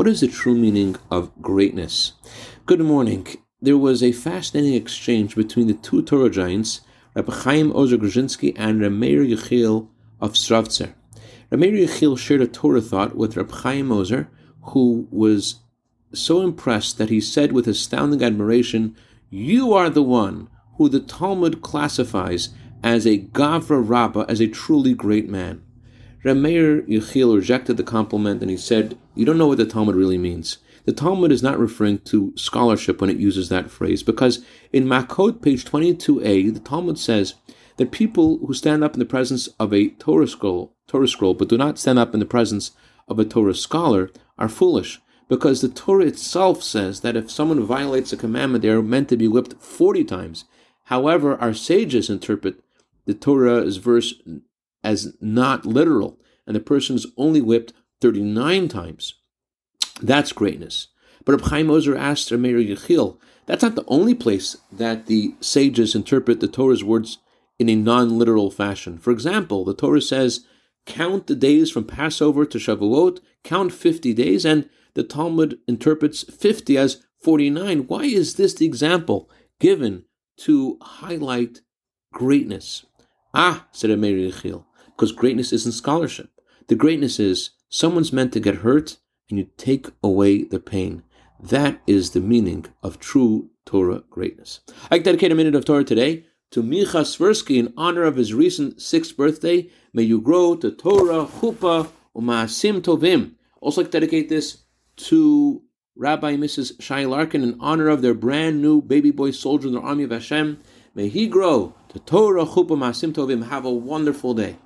What is the true meaning of greatness? Good morning. There was a fascinating exchange between the two Torah giants, Rabbi Chaim Ozer Grodzinski and Rameir Yechiel of Stravtzer. Rameir Yechiel shared a Torah thought with Rabbi Chaim Ozer, who was so impressed that he said with astounding admiration, You are the one who the Talmud classifies as a Gavra Rabbah, as a truly great man. Rameir Yechiel rejected the compliment and he said, You don't know what the Talmud really means. The Talmud is not referring to scholarship when it uses that phrase, because in Makot, page 22a, the Talmud says that people who stand up in the presence of a Torah scroll, Torah scroll, but do not stand up in the presence of a Torah scholar, are foolish, because the Torah itself says that if someone violates a commandment, they are meant to be whipped 40 times. However, our sages interpret the Torah's verse as not literal, and the person is only whipped 39 times. That's greatness. But Reb Chaim Ozer asked Rameir Yechiel, that's not the only place that the sages interpret the Torah's words in a non-literal fashion. For example, the Torah says, count the days from Passover to Shavuot, count 50 days, and the Talmud interprets 50 as 49. Why is this the example given to highlight greatness? Ah, said Rameir Yechiel, because greatness isn't scholarship. The greatness is someone's meant to get hurt and you take away the pain. That is the meaning of true Torah greatness. I dedicate a minute of Torah today to Micha Sversky in honor of his recent sixth birthday. May you grow to Torah, Chuppah, Umaasim Tovim. Also, like to dedicate this to Rabbi and Mrs. Shai Larkin in honor of their brand new baby boy soldier in the army of Hashem. May he grow to Torah, Chuppah, Maasim Tovim. Have a wonderful day.